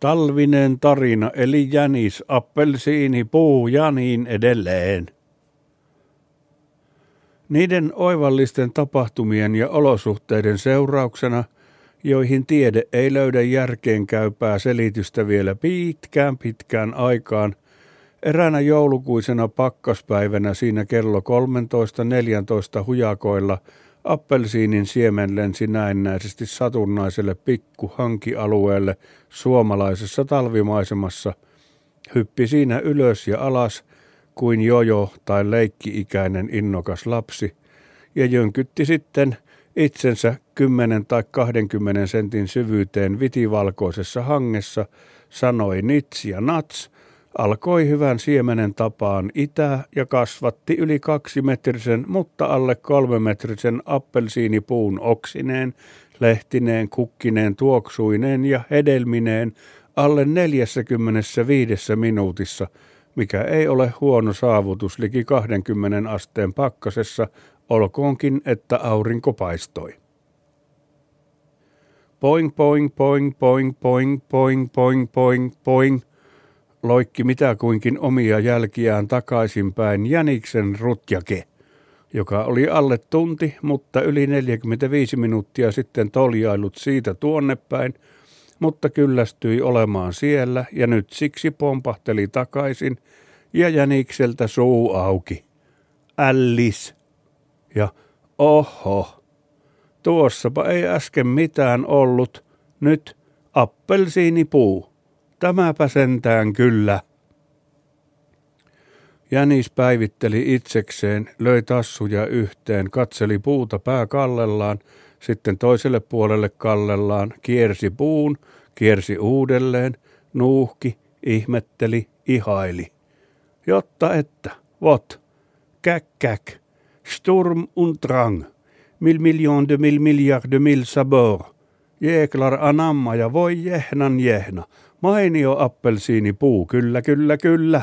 Talvinen tarina eli jänis, appelsiini, puu ja niin edelleen. Niiden oivallisten tapahtumien ja olosuhteiden seurauksena, joihin tiede ei löydä järkeen käypää selitystä vielä pitkään pitkään aikaan, eräänä joulukuisena pakkaspäivänä siinä kello 13.14 hujakoilla appelsiinin siemen lensi näennäisesti satunnaiselle pikku hankialueelle suomalaisessa talvimaisemassa, hyppi siinä ylös ja alas kuin jojo tai leikki-ikäinen innokas lapsi ja jönkytti sitten itsensä 10 tai 20 sentin syvyyteen vitivalkoisessa hangessa, sanoi nits ja nats, alkoi hyvän siemenen tapaan itä ja kasvatti yli kaksimetrisen, mutta alle kolmemetrisen appelsiinipuun oksineen, lehtineen, kukkineen, tuoksuineen ja hedelmineen alle 45 minuutissa – mikä ei ole huono saavutus liki 20 asteen pakkasessa, olkoonkin, että aurinko paistoi. Poing, poing, poing, poing, poing, poing, poing, poing, poing, loikki mitä kuinkin omia jälkiään takaisinpäin Jäniksen rutjake, joka oli alle tunti, mutta yli 45 minuuttia sitten toljailut siitä tuonnepäin – mutta kyllästyi olemaan siellä ja nyt siksi pompahteli takaisin ja jänikseltä suu auki. Ällis. Ja oho, tuossapa ei äsken mitään ollut, nyt appelsiinipuu. Tämäpä sentään kyllä. Jänis päivitteli itsekseen, löi tassuja yhteen, katseli puuta pää kallellaan sitten toiselle puolelle kallellaan, kiersi puun, kiersi uudelleen, nuuhki, ihmetteli, ihaili. Jotta että, vot, käk käk, sturm und drang, mil miljon de mil miljard de mil sabor, jeklar anamma ja voi jehnan jehna, mainio appelsiini puu, kyllä, kyllä, kyllä,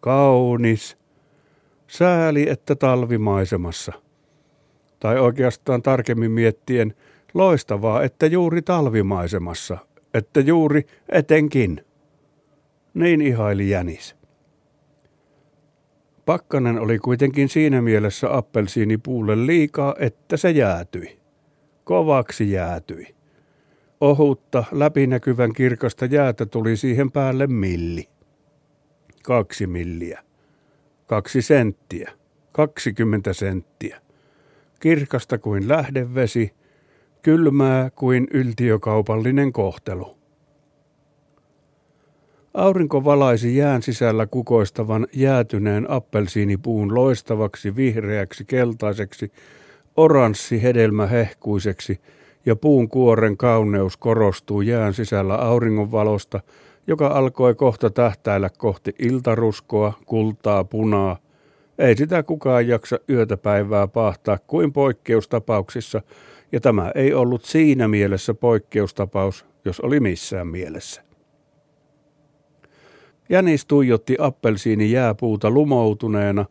kaunis. Sääli, että talvimaisemassa tai oikeastaan tarkemmin miettien loistavaa, että juuri talvimaisemassa, että juuri etenkin. Niin ihaili jänis. Pakkanen oli kuitenkin siinä mielessä appelsiinipuulle liikaa, että se jäätyi. Kovaksi jäätyi. Ohutta, läpinäkyvän kirkasta jäätä tuli siihen päälle milli. Kaksi milliä. Kaksi senttiä. Kaksikymmentä senttiä kirkasta kuin lähdevesi, kylmää kuin yltiökaupallinen kohtelu. Aurinko valaisi jään sisällä kukoistavan jäätyneen appelsiinipuun loistavaksi vihreäksi keltaiseksi, oranssi hedelmä hehkuiseksi ja puun kuoren kauneus korostuu jään sisällä auringonvalosta, joka alkoi kohta tähtäillä kohti iltaruskoa, kultaa, punaa – ei sitä kukaan jaksa yötä päivää pahtaa kuin poikkeustapauksissa, ja tämä ei ollut siinä mielessä poikkeustapaus, jos oli missään mielessä. Jänis tuijotti appelsiini jääpuuta lumoutuneena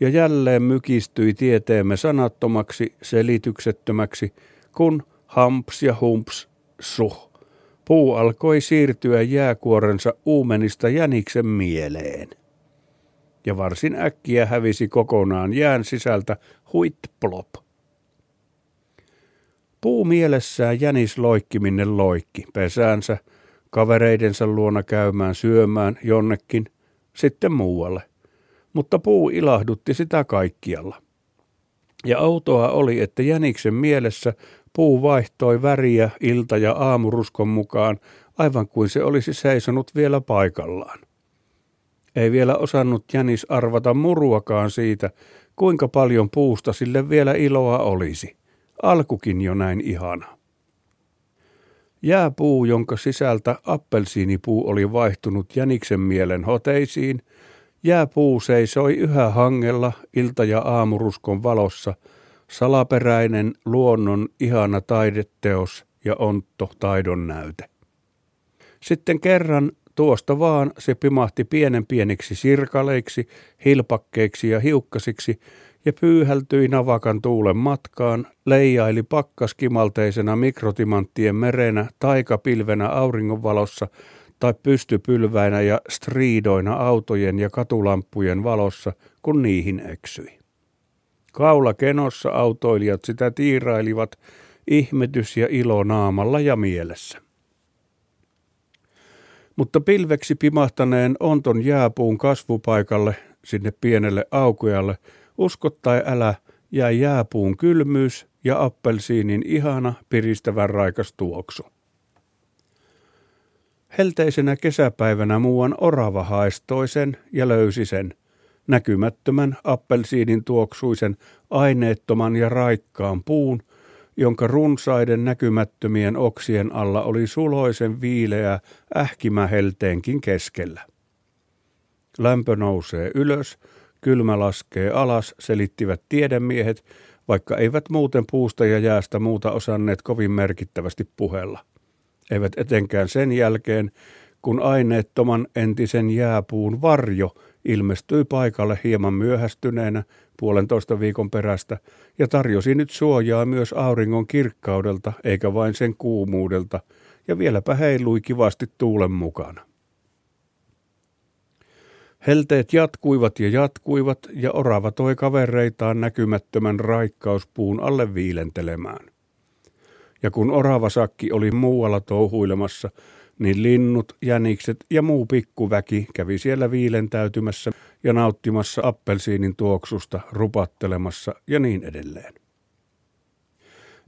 ja jälleen mykistyi tieteemme sanattomaksi, selityksettömäksi, kun hamps ja humps suh. Puu alkoi siirtyä jääkuorensa uumenista jäniksen mieleen ja varsin äkkiä hävisi kokonaan jään sisältä huitplop. Puu mielessään jänis loikki minne loikki, pesäänsä, kavereidensa luona käymään syömään jonnekin, sitten muualle. Mutta puu ilahdutti sitä kaikkialla. Ja outoa oli, että jäniksen mielessä puu vaihtoi väriä ilta- ja aamuruskon mukaan, aivan kuin se olisi seisonut vielä paikallaan. Ei vielä osannut Jänis arvata muruakaan siitä, kuinka paljon puusta sille vielä iloa olisi. Alkukin jo näin ihana. Jääpuu, jonka sisältä appelsiinipuu oli vaihtunut jäniksen mielen hoteisiin, jääpuu seisoi yhä hangella ilta- ja aamuruskon valossa, salaperäinen luonnon ihana taideteos ja ontto taidon näyte. Sitten kerran Tuosta vaan se pimahti pienen pieniksi sirkaleiksi, hilpakkeiksi ja hiukkasiksi ja pyyhältyi navakan tuulen matkaan, leijaili pakkaskimalteisena mikrotimanttien merenä taikapilvenä auringonvalossa tai pystypylväinä ja striidoina autojen ja katulampujen valossa, kun niihin eksyi. Kaula kenossa autoilijat sitä tiirailivat ihmetys ja ilo naamalla ja mielessä. Mutta pilveksi pimahtaneen onton jääpuun kasvupaikalle, sinne pienelle aukealle, uskottai älä, jäi jääpuun kylmyys ja appelsiinin ihana piristävän raikas tuoksu. Helteisenä kesäpäivänä muuan orava haistoi sen ja löysi sen, näkymättömän appelsiinin tuoksuisen aineettoman ja raikkaan puun, jonka runsaiden näkymättömien oksien alla oli suloisen viileä ähkimä helteenkin keskellä. Lämpö nousee ylös, kylmä laskee alas, selittivät tiedemiehet, vaikka eivät muuten puusta ja jäästä muuta osanneet kovin merkittävästi puhella. Eivät etenkään sen jälkeen, kun aineettoman entisen jääpuun varjo ilmestyi paikalle hieman myöhästyneenä puolentoista viikon perästä ja tarjosi nyt suojaa myös auringon kirkkaudelta eikä vain sen kuumuudelta ja vieläpä heilui kivasti tuulen mukana. Helteet jatkuivat ja jatkuivat ja orava toi kavereitaan näkymättömän raikkauspuun alle viilentelemään. Ja kun oravasakki oli muualla touhuilemassa, niin linnut, jänikset ja muu pikkuväki kävi siellä viilentäytymässä ja nauttimassa appelsiinin tuoksusta, rupattelemassa ja niin edelleen.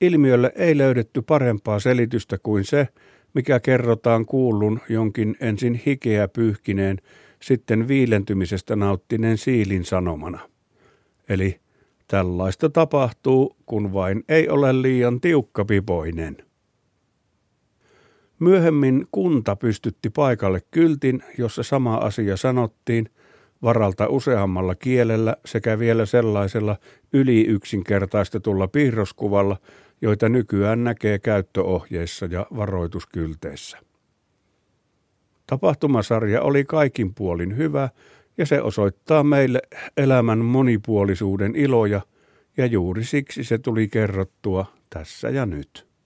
Ilmiölle ei löydetty parempaa selitystä kuin se, mikä kerrotaan kuullun jonkin ensin hikeä pyyhkineen, sitten viilentymisestä nauttineen siilin sanomana. Eli tällaista tapahtuu, kun vain ei ole liian tiukkapipoinen. Myöhemmin kunta pystytti paikalle kyltin, jossa sama asia sanottiin, varalta useammalla kielellä sekä vielä sellaisella yli yksinkertaistetulla piirroskuvalla, joita nykyään näkee käyttöohjeissa ja varoituskylteissä. Tapahtumasarja oli kaikin puolin hyvä ja se osoittaa meille elämän monipuolisuuden iloja ja juuri siksi se tuli kerrottua tässä ja nyt.